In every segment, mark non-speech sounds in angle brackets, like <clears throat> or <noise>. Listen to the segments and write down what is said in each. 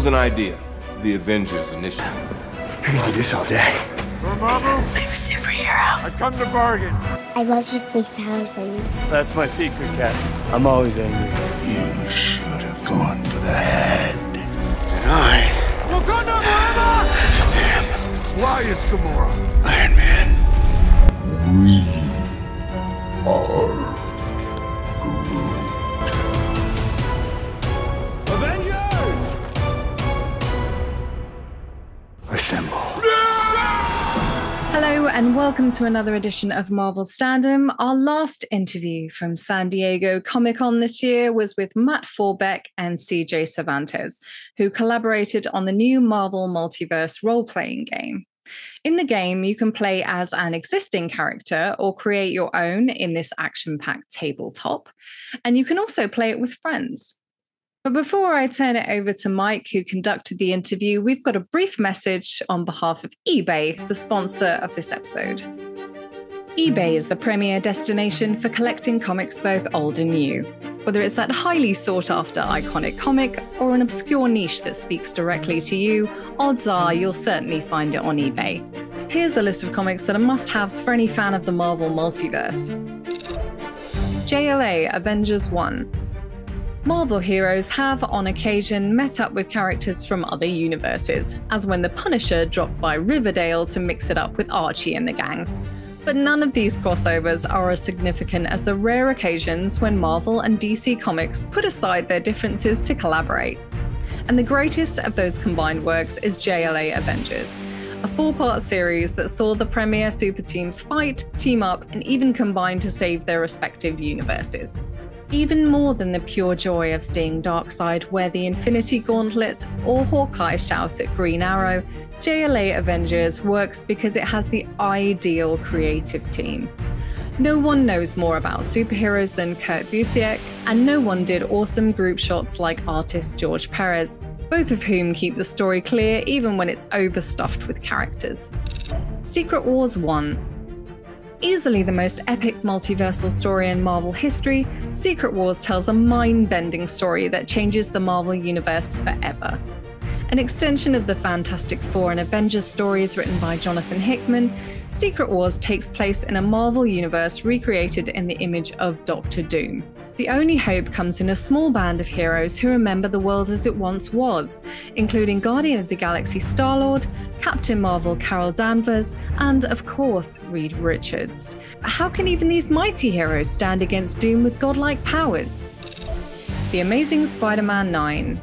Was an idea, the Avengers Initiative. I can do this all day. I'm a superhero. I come to bargain. I love you 3000. That's my secret, Cap. I'm always angry. You should have gone for the head. And I Wakanda forever! Fly is Gamora. Iron Man. We are Hello, and welcome to another edition of Marvel Standom. Our last interview from San Diego Comic Con this year was with Matt Forbeck and CJ Cervantes, who collaborated on the new Marvel Multiverse role playing game. In the game, you can play as an existing character or create your own in this action packed tabletop. And you can also play it with friends. But before I turn it over to Mike, who conducted the interview, we've got a brief message on behalf of eBay, the sponsor of this episode. eBay is the premier destination for collecting comics both old and new. Whether it's that highly sought after iconic comic or an obscure niche that speaks directly to you, odds are you'll certainly find it on eBay. Here's the list of comics that are must haves for any fan of the Marvel multiverse JLA Avengers 1. Marvel heroes have, on occasion, met up with characters from other universes, as when the Punisher dropped by Riverdale to mix it up with Archie and the gang. But none of these crossovers are as significant as the rare occasions when Marvel and DC Comics put aside their differences to collaborate. And the greatest of those combined works is JLA Avengers, a four part series that saw the premier super teams fight, team up, and even combine to save their respective universes. Even more than the pure joy of seeing Darkseid wear the Infinity Gauntlet or Hawkeye shout at Green Arrow, JLA Avengers works because it has the ideal creative team. No one knows more about superheroes than Kurt Busiek, and no one did awesome group shots like artist George Perez, both of whom keep the story clear even when it's overstuffed with characters. Secret Wars 1 Easily the most epic multiversal story in Marvel history, Secret Wars tells a mind bending story that changes the Marvel Universe forever. An extension of the Fantastic Four and Avengers stories written by Jonathan Hickman, Secret Wars takes place in a Marvel universe recreated in the image of Doctor Doom. The only hope comes in a small band of heroes who remember the world as it once was, including Guardian of the Galaxy Star Lord, Captain Marvel Carol Danvers, and of course, Reed Richards. How can even these mighty heroes stand against Doom with godlike powers? The Amazing Spider Man 9.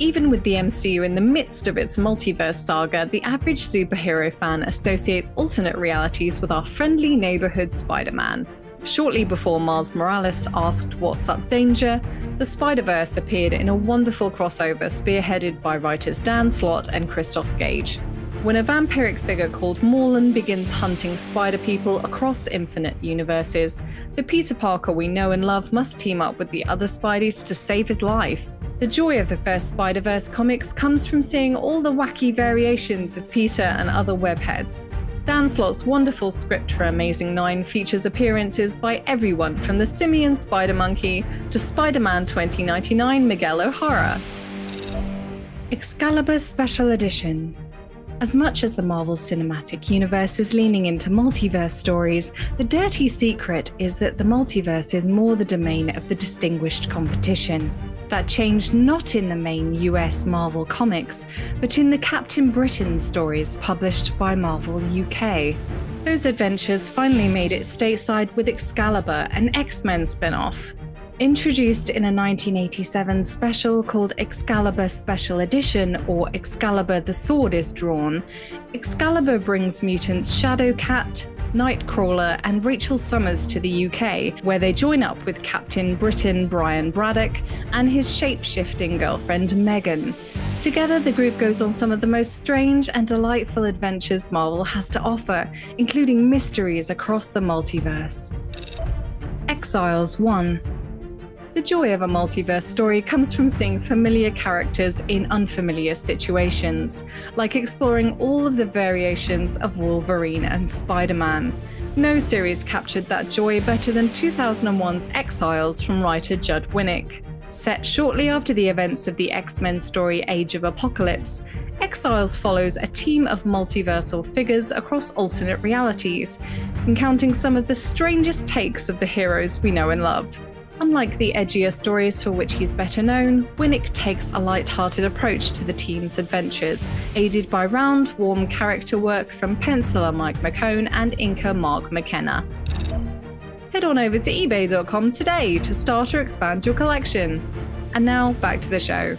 Even with the MCU in the midst of its multiverse saga, the average superhero fan associates alternate realities with our friendly neighborhood Spider Man. Shortly before Miles Morales asked What's Up Danger, the Spider Verse appeared in a wonderful crossover spearheaded by writers Dan Slott and Christos Gage. When a vampiric figure called Morlun begins hunting spider people across infinite universes, the Peter Parker we know and love must team up with the other Spideys to save his life. The joy of the first Spider Verse comics comes from seeing all the wacky variations of Peter and other webheads. Dan Slott's wonderful script for Amazing Nine features appearances by everyone from the Simian Spider Monkey to Spider Man 2099 Miguel O'Hara. Excalibur Special Edition. As much as the Marvel Cinematic Universe is leaning into multiverse stories, the dirty secret is that the multiverse is more the domain of the distinguished competition. That changed not in the main US Marvel comics, but in the Captain Britain stories published by Marvel UK. Those adventures finally made it stateside with Excalibur, an X Men spin off. Introduced in a 1987 special called Excalibur Special Edition, or Excalibur the Sword is Drawn, Excalibur brings mutants Shadowcat, Nightcrawler, and Rachel Summers to the UK, where they join up with Captain Britain Brian Braddock and his shape shifting girlfriend Meggan. Together, the group goes on some of the most strange and delightful adventures Marvel has to offer, including mysteries across the multiverse. Exiles 1 the joy of a multiverse story comes from seeing familiar characters in unfamiliar situations, like exploring all of the variations of Wolverine and Spider Man. No series captured that joy better than 2001's Exiles from writer Judd Winick. Set shortly after the events of the X Men story Age of Apocalypse, Exiles follows a team of multiversal figures across alternate realities, encountering some of the strangest takes of the heroes we know and love. Unlike the edgier stories for which he's better known, Winick takes a light-hearted approach to the team's adventures, aided by round, warm character work from penciler Mike McKone and inker Mark McKenna. Head on over to eBay.com today to start or expand your collection. And now back to the show.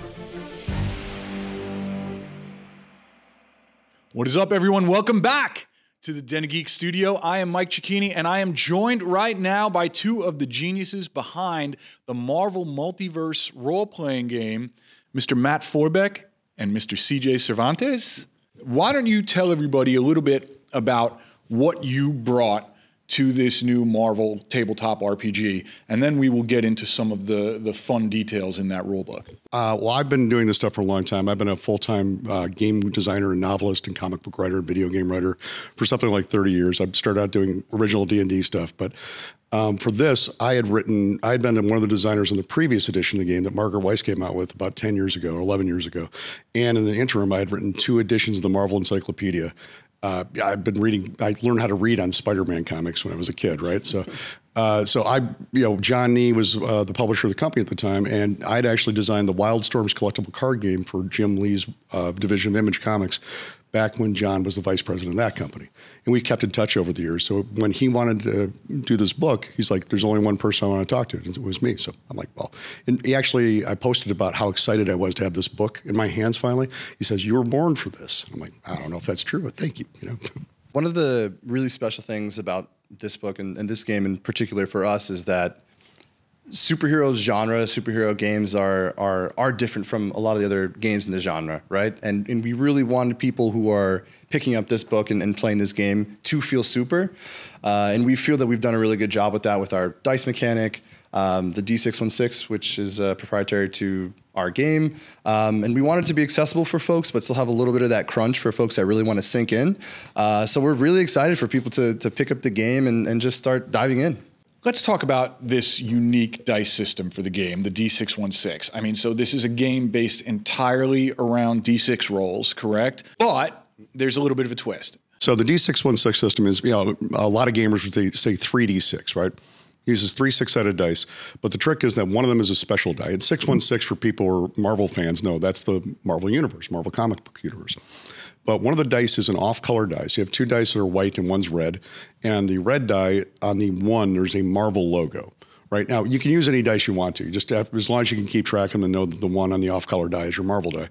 What is up, everyone? Welcome back to the Den Geek Studio. I am Mike Cecchini, and I am joined right now by two of the geniuses behind the Marvel Multiverse role playing game, Mr. Matt Forbeck and Mr. CJ Cervantes. Why don't you tell everybody a little bit about what you brought to this new Marvel tabletop RPG, and then we will get into some of the the fun details in that rulebook. Uh, well, I've been doing this stuff for a long time. I've been a full time uh, game designer and novelist and comic book writer, and video game writer for something like 30 years. I started out doing original D and D stuff, but um, for this, I had written, I had been one of the designers in the previous edition of the game that Margaret Weis came out with about 10 years ago or 11 years ago. And in the interim, I had written two editions of the Marvel Encyclopedia uh, I've been reading. I learned how to read on Spider-Man comics when I was a kid, right? So, uh, so I, you know, John Nee was uh, the publisher of the company at the time, and I'd actually designed the Wildstorms collectible card game for Jim Lee's uh, division of Image Comics back when John was the vice president of that company. And we kept in touch over the years. So when he wanted to do this book, he's like, there's only one person I want to talk to. And it was me. So I'm like, well, and he actually, I posted about how excited I was to have this book in my hands finally. He says, you were born for this. I'm like, I don't know if that's true, but thank you. You know. One of the really special things about this book and, and this game in particular for us is that superheroes genre, superhero games are are are different from a lot of the other games in the genre, right? And and we really wanted people who are picking up this book and, and playing this game to feel super, uh, and we feel that we've done a really good job with that with our dice mechanic, um, the D616, which is uh, proprietary to our game, um, and we want it to be accessible for folks, but still have a little bit of that crunch for folks that really want to sink in. Uh, so we're really excited for people to to pick up the game and, and just start diving in. Let's talk about this unique dice system for the game, the D616. I mean, so this is a game based entirely around D6 rolls, correct? But there's a little bit of a twist. So the D616 system is, you know, a lot of gamers would say 3D6, right? uses three six-sided dice, but the trick is that one of them is a special die. It's 616 for people who are Marvel fans know that's the Marvel universe, Marvel comic book universe. But one of the dice is an off-color dice. You have two dice that are white and one's red. And the red die on the one, there's a Marvel logo. Right now, you can use any dice you want to. Just as long as you can keep track of them and know that the one on the off-color die is your Marvel die.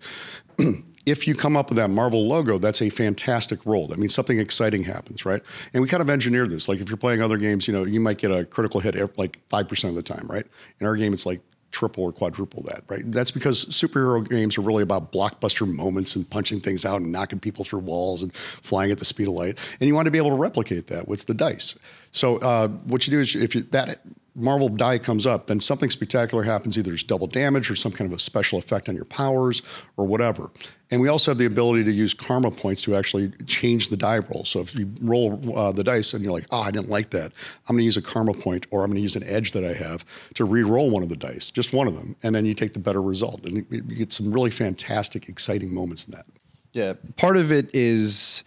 <clears throat> if you come up with that Marvel logo, that's a fantastic roll. That means something exciting happens, right? And we kind of engineered this. Like if you're playing other games, you know, you might get a critical hit like 5% of the time, right? In our game, it's like triple or quadruple that, right? That's because superhero games are really about blockbuster moments and punching things out and knocking people through walls and flying at the speed of light. And you want to be able to replicate that with the dice. So uh, what you do is if you, that Marvel die comes up, then something spectacular happens. Either it's double damage or some kind of a special effect on your powers or whatever. And we also have the ability to use karma points to actually change the die roll. So if you roll uh, the dice and you're like, oh, I didn't like that, I'm going to use a karma point or I'm going to use an edge that I have to re-roll one of the dice, just one of them, and then you take the better result. And you get some really fantastic, exciting moments in that. Yeah, part of it is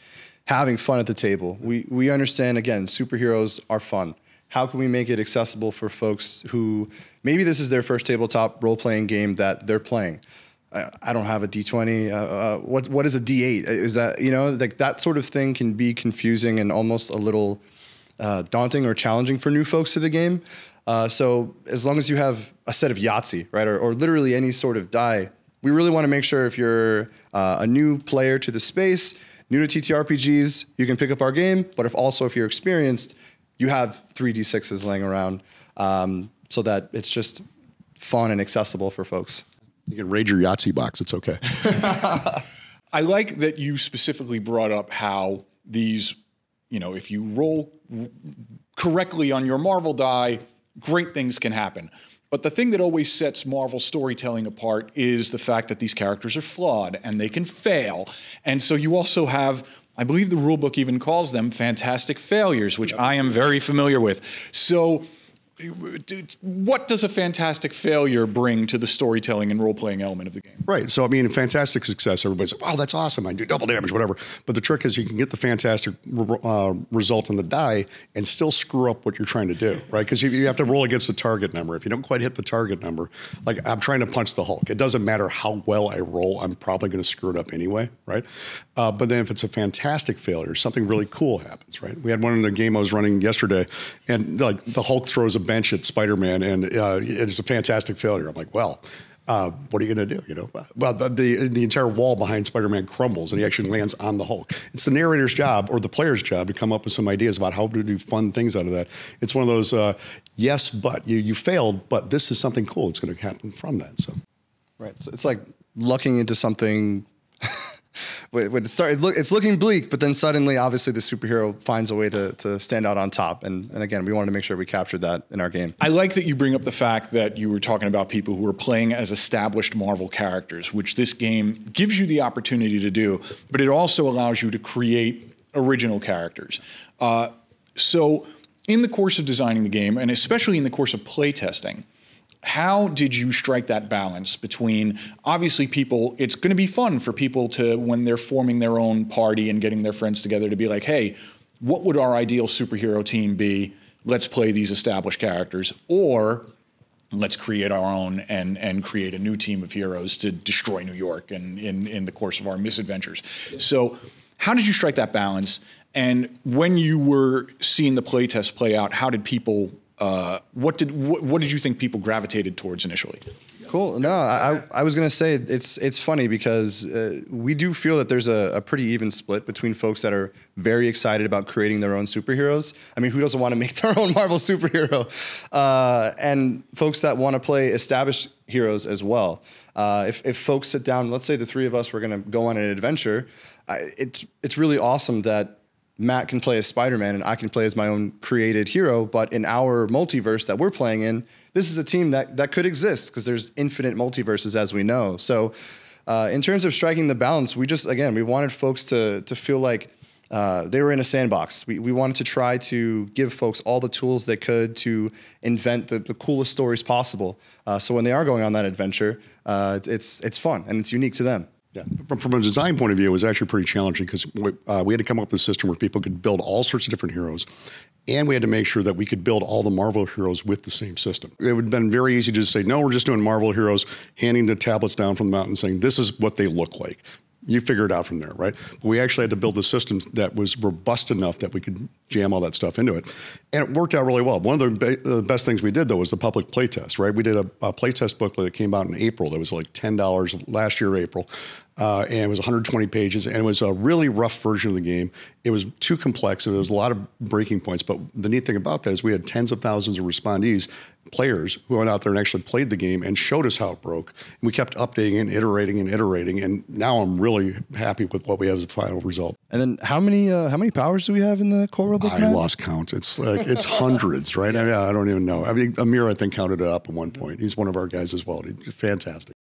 having fun at the table. We we understand again, superheroes are fun how can we make it accessible for folks who maybe this is their first tabletop role playing game that they're playing? I, I don't have a D20. Uh, uh, what what is a D8? Is that you know like that sort of thing can be confusing and almost a little uh, daunting or challenging for new folks to the game. Uh, so as long as you have a set of Yahtzee, right, or, or literally any sort of die, we really want to make sure if you're uh, a new player to the space, new to TTRPGs, you can pick up our game. But if also if you're experienced, you have three d6s laying around, um, so that it's just fun and accessible for folks. You can raid your Yahtzee box. It's okay. <laughs> I like that you specifically brought up how these, you know, if you roll correctly on your Marvel die, great things can happen. But the thing that always sets Marvel storytelling apart is the fact that these characters are flawed and they can fail. And so you also have, I believe the rulebook even calls them fantastic failures, which I am very familiar with. So what does a fantastic failure bring to the storytelling and role playing element of the game? Right. So, I mean, fantastic success, everybody's like, wow, that's awesome. I do double damage, whatever. But the trick is you can get the fantastic uh, result on the die and still screw up what you're trying to do, right? Because you, you, have to roll against the target number. If you don't quite hit the target number, like I'm trying to punch the Hulk, it doesn't matter how well I roll, I'm probably going to screw it up anyway, right? Uh, but then if it's a fantastic failure, something really cool happens, right? We had one in the game I was running yesterday, and like the Hulk throws a bench at Spider-Man, and uh, it's a fantastic failure. I'm like, well, uh, what are you going to do? You know, well, the, the, the entire wall behind Spider-Man crumbles, and he actually lands on the Hulk. It's the narrator's job or the player's job to come up with some ideas about how to do fun things out of that. It's one of those, uh, yes, but you you failed, but this is something cool. It's going to happen from that. So, right. So it's like lucking into something <laughs> when it started, look, it's looking bleak, but then suddenly, obviously, the superhero finds a way to, to stand out on top. And, and again, we wanted to make sure we captured that in our game. I like that you bring up the fact that you were talking about people who are playing as established Marvel characters, which this game gives you the opportunity to do, but it also allows you to create original characters. Uh, so, in the course of designing the game, and especially in the course of playtesting, how did you strike that balance between obviously people it's going to be fun for people to when they're forming their own party and getting their friends together to be like hey what would our ideal superhero team be? Let's play these established characters or let's create our own and and create a new team of heroes to destroy New York and in in the course of our misadventures. So how did you strike that balance? And when you were seeing the playtest play out how did people uh, what did what, what, did you think people gravitated towards initially? Cool. No, I, I was gonna say it's it's funny because uh, we do feel that there's a, a, pretty even split between folks that are very excited about creating their own superheroes. I mean, who doesn't want to make <laughs> their own Marvel superhero? Uh, and folks that want to play established heroes as well. Uh, if if folks sit down, let's say the three of us were gonna go on an adventure, I, it's it's really awesome that Matt can play as Spider Man and I can play as my own created hero. But in our multiverse that we're playing in, this is a team that, that could exist because there's infinite multiverses as we know. So, uh, in terms of striking the balance, we just, again, we wanted folks to, to feel like uh, they were in a sandbox. We, we wanted to try to give folks all the tools they could to invent the, the coolest stories possible. Uh, so when they are going on that adventure, uh, it's, it's fun and it's unique to them. Yeah. From, from, a design point of view, it was actually pretty challenging because we, uh, we, had to come up with a system where people could build all sorts of different heroes. And we had to make sure that we could build all the Marvel heroes with the same system. It would have been very easy to just say, no, we're just doing Marvel heroes, handing the tablets down from the mountain saying, this is what they look like you figure it out from there, right? But we actually had to build a system that was robust enough that we could jam all that stuff into it. And it worked out really well. One of the, the best things we did, though, was the public playtest, right? We did a, a playtest booklet that came out in April that was like $10 last year, April. Uh, and it was 120 pages, and it was a really rough version of the game. It was too complex. And there was a lot of breaking points. But the neat thing about that is we had tens of thousands of respondees, players who went out there and actually played the game and showed us how it broke. And we kept updating and iterating and iterating. And now I'm really happy with what we have as a final result. And then how many uh, how many powers do we have in the core rulebook? I Matt? lost count. It's like it's hundreds, right? <laughs> I, mean, I don't even know. I mean, Amir, I think counted it up at one point. He's one of our guys as well. He's fantastic.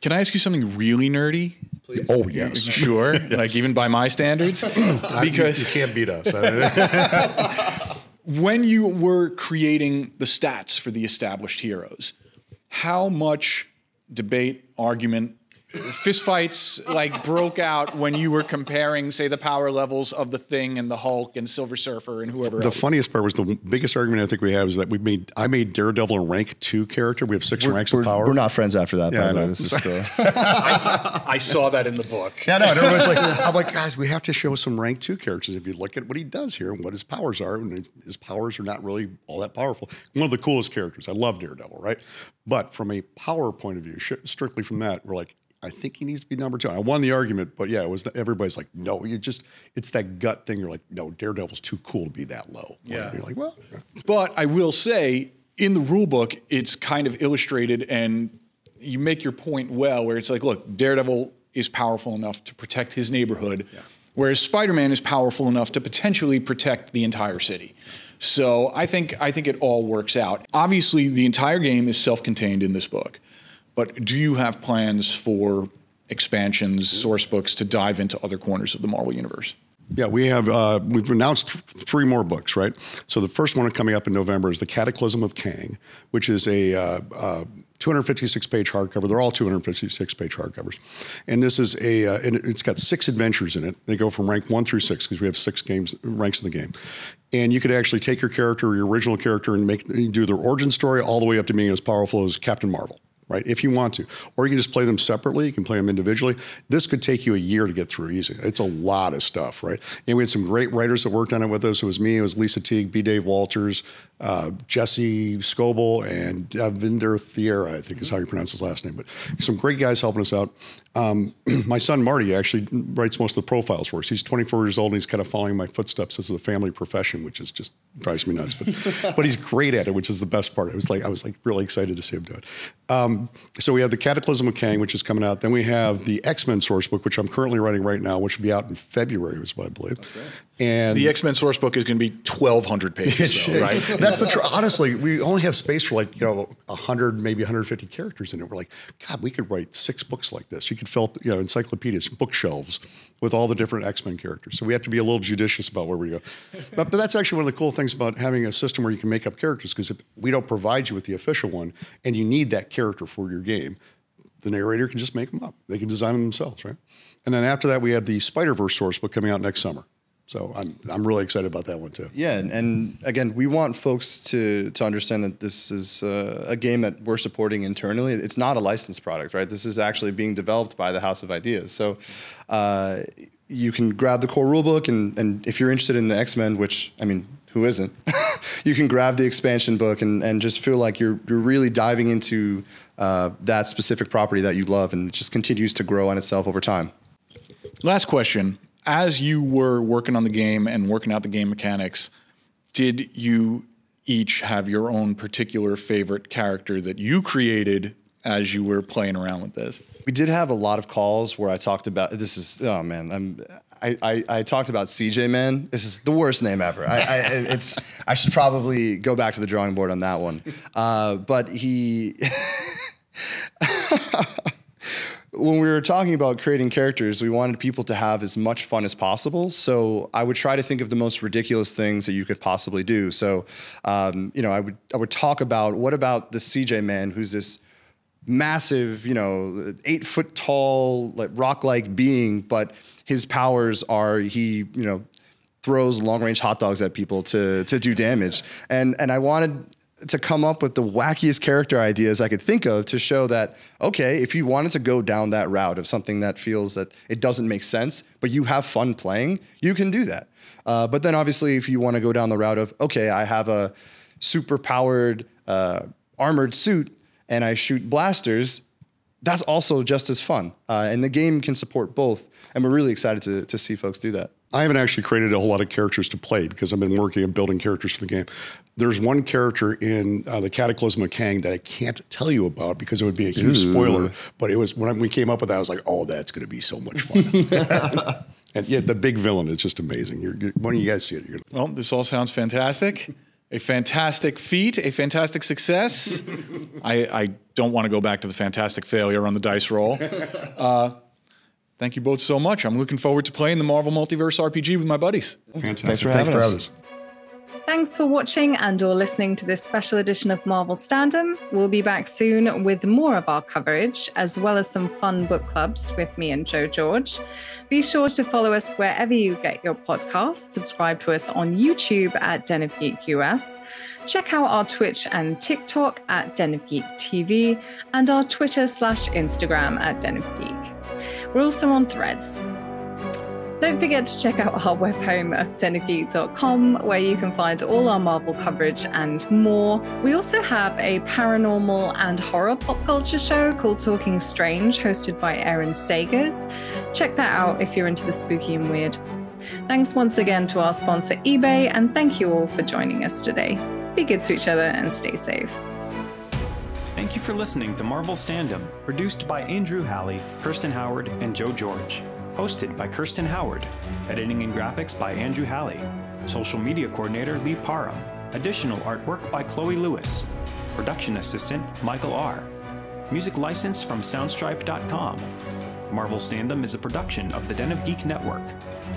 Can I ask you something really nerdy? Please. Oh yes, sure. <laughs> yes. Like even by my standards, <laughs> because you, you can't beat us. <laughs> when you were creating the stats for the established heroes, how much debate, argument, fistfights like broke out when you were comparing, say, the power levels of the Thing and the Hulk and Silver Surfer and whoever. The else. funniest part was the biggest argument I think we had was that we made I made Daredevil a rank two character. We have 6 We're, ranks we're, of power. we're not friends after that. Yeah, by I the way. know. This is still. <laughs> I saw that in the book. Yeah, no, and everybody's like, <laughs> I'm like, guys, we have to show some rank two characters. If you look at what he does here and what his powers are, and his- his powers are not really all that powerful. One of the coolest characters. I love Daredevil, right? But from a power point of view, strictly from that, we're like, I think he needs to be number two. I won the argument, but yeah, it was everybody's like, no, you just it's that gut thing. You're like, no, Daredevil's too cool to be that low. Yeah. You're like, well, But I will say, in the rule book, it's kind of illustrated, and you make your point well, where it's like, look, Daredevil is powerful enough to protect his neighborhood, whereas Spider-Man is powerful enough to potentially protect the entire city. So I think I think it all works out. Obviously, the entire game is self-contained in this book, but do you have plans for expansions, source books to dive into other corners of the Marvel universe? Yeah, we have uh, we've announced three more books, right? So the first one coming up in November is the Cataclysm of Kang, which is a uh, uh, 256 page hardcover. They're all 256 page hardcovers, and this is a uh, and it's got six adventures in it. They go from rank one through six because we have six games ranks in the game, and you could actually take your character, your original character, and make do their origin story all the way up to being as powerful as Captain Marvel right? If you want to, or you can just play them separately. You can play them individually. This could take you a year to get through easy. It's a lot of stuff, right? And we had some great writers that worked on it with us. It was me, it was Lisa Teague, B. Dave Walters, uh, Jesse Scoble, and Davinder Thiera, I think is how you pronounce his last name. But some great guys helping us out. Um, <clears throat> my son Marty actually writes most of the profiles for us. He's 24 years old and he's kind of following my footsteps as a family profession, which is just drives me nuts. But <laughs> but he's great at it, which is the best part. I was like I was like really excited to see him do it. Um, so we have the Cataclysm of Kang, which is coming out. Then we have the X Men source book, which I'm currently writing right now, which will be out in February, was what I believe. And The X Men source book is going to be 1,200 <laughs> pages, though, right? That's the tr- honestly, we only have space for like you know 100, maybe 150 characters in it. We're like, God, we could write six books like this. You could fill you know encyclopedias, bookshelves with all the different X Men characters. So we have to be a little judicious about where we go. But, but that's actually one of the cool things about having a system where you can make up characters because if we don't provide you with the official one, and you need that character for your game, the narrator can just make them up. They can design them themselves, right? And then after that, we have the Spider Verse source book coming out next summer. So I'm I'm really excited about that one too. Yeah, and, and again, we want folks to to understand that this is uh, a game that we're supporting internally. It's not a licensed product, right? This is actually being developed by the House of Ideas. So uh, you can grab the core rulebook, and and if you're interested in the X Men, which I mean, who isn't? <laughs> you can grab the expansion book and and just feel like you're you're really diving into uh, that specific property that you love, and it just continues to grow on itself over time. Last question. As you were working on the game and working out the game mechanics, did you each have your own particular favorite character that you created as you were playing around with this? We did have a lot of calls where I talked about this is oh man I'm I, I, I talked about CJ man this is the worst name ever. I, I it's I should probably go back to the drawing board on that one. Uh, but he <laughs> when we were talking about creating characters, we wanted people to have as much fun as possible. So I would try to think of the most ridiculous things that you could possibly do. So, um, you know, I would I would talk about what about the CJ man who's this massive, you know, eight foot tall, like rock like being, but his powers are he, you know, throws long range hot dogs at people to to do damage. And and I wanted to come up with the wackiest character ideas I could think of to show that okay, if you wanted to go down that route of something that feels that it doesn't make sense, but you have fun playing, you can do that. Uh, but then obviously, if you want to go down the route of okay, I have a super powered uh, armored suit and I shoot blasters, that's also just as fun. Uh, and the game can support both, and we're really excited to to see folks do that. I haven't actually created a whole lot of characters to play because I've been working on building characters for the game. There's one character in uh, the Cataclysm of Kang that I can't tell you about because it would be a huge Ooh. spoiler. But it was when we came up with that, I was like, "Oh, that's going to be so much fun." <laughs> and yeah, the big villain is just amazing. You're, you're, when you guys see it, you're Well, this all sounds fantastic. A fantastic feat, a fantastic success. <laughs> I, I don't want to go back to the fantastic failure on the dice roll. Uh, thank you both so much. I'm looking forward to playing the Marvel Multiverse RPG with my buddies. fantastic. Thanks for Thank having you us. us. Thanks for watching and or listening to this special edition of Marvel Standom. We'll be back soon with more of our coverage, as well as some fun book clubs with me and Joe George. Be sure to follow us wherever you get your podcasts. Subscribe to us on YouTube at Den of Geek US. Check out our Twitch and TikTok at Den of Geek TV and our Twitter slash Instagram at Den of Geek. We're also on threads. Don't forget to check out our web home of denofgeek.com, where you can find all our Marvel coverage and more. We also have a paranormal and horror pop culture show called Talking Strange, hosted by Aaron Sagers. Check that out if you're into the spooky and weird. Thanks once again to our sponsor, eBay, and thank you all for joining us today. Be good to each other and stay safe. Thank you for listening to Marvel Standom, produced by Andrew Halley, Kirsten Howard, and Joe George. Hosted by Kirsten Howard. Editing and graphics by Andrew Halley. Social media coordinator Lee Parham. Additional artwork by Chloe Lewis. Production assistant Michael R. Music licensed from Soundstripe.com. Marvel Standom is a production of the Den of Geek Network.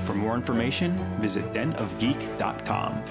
For more information, visit denofgeek.com.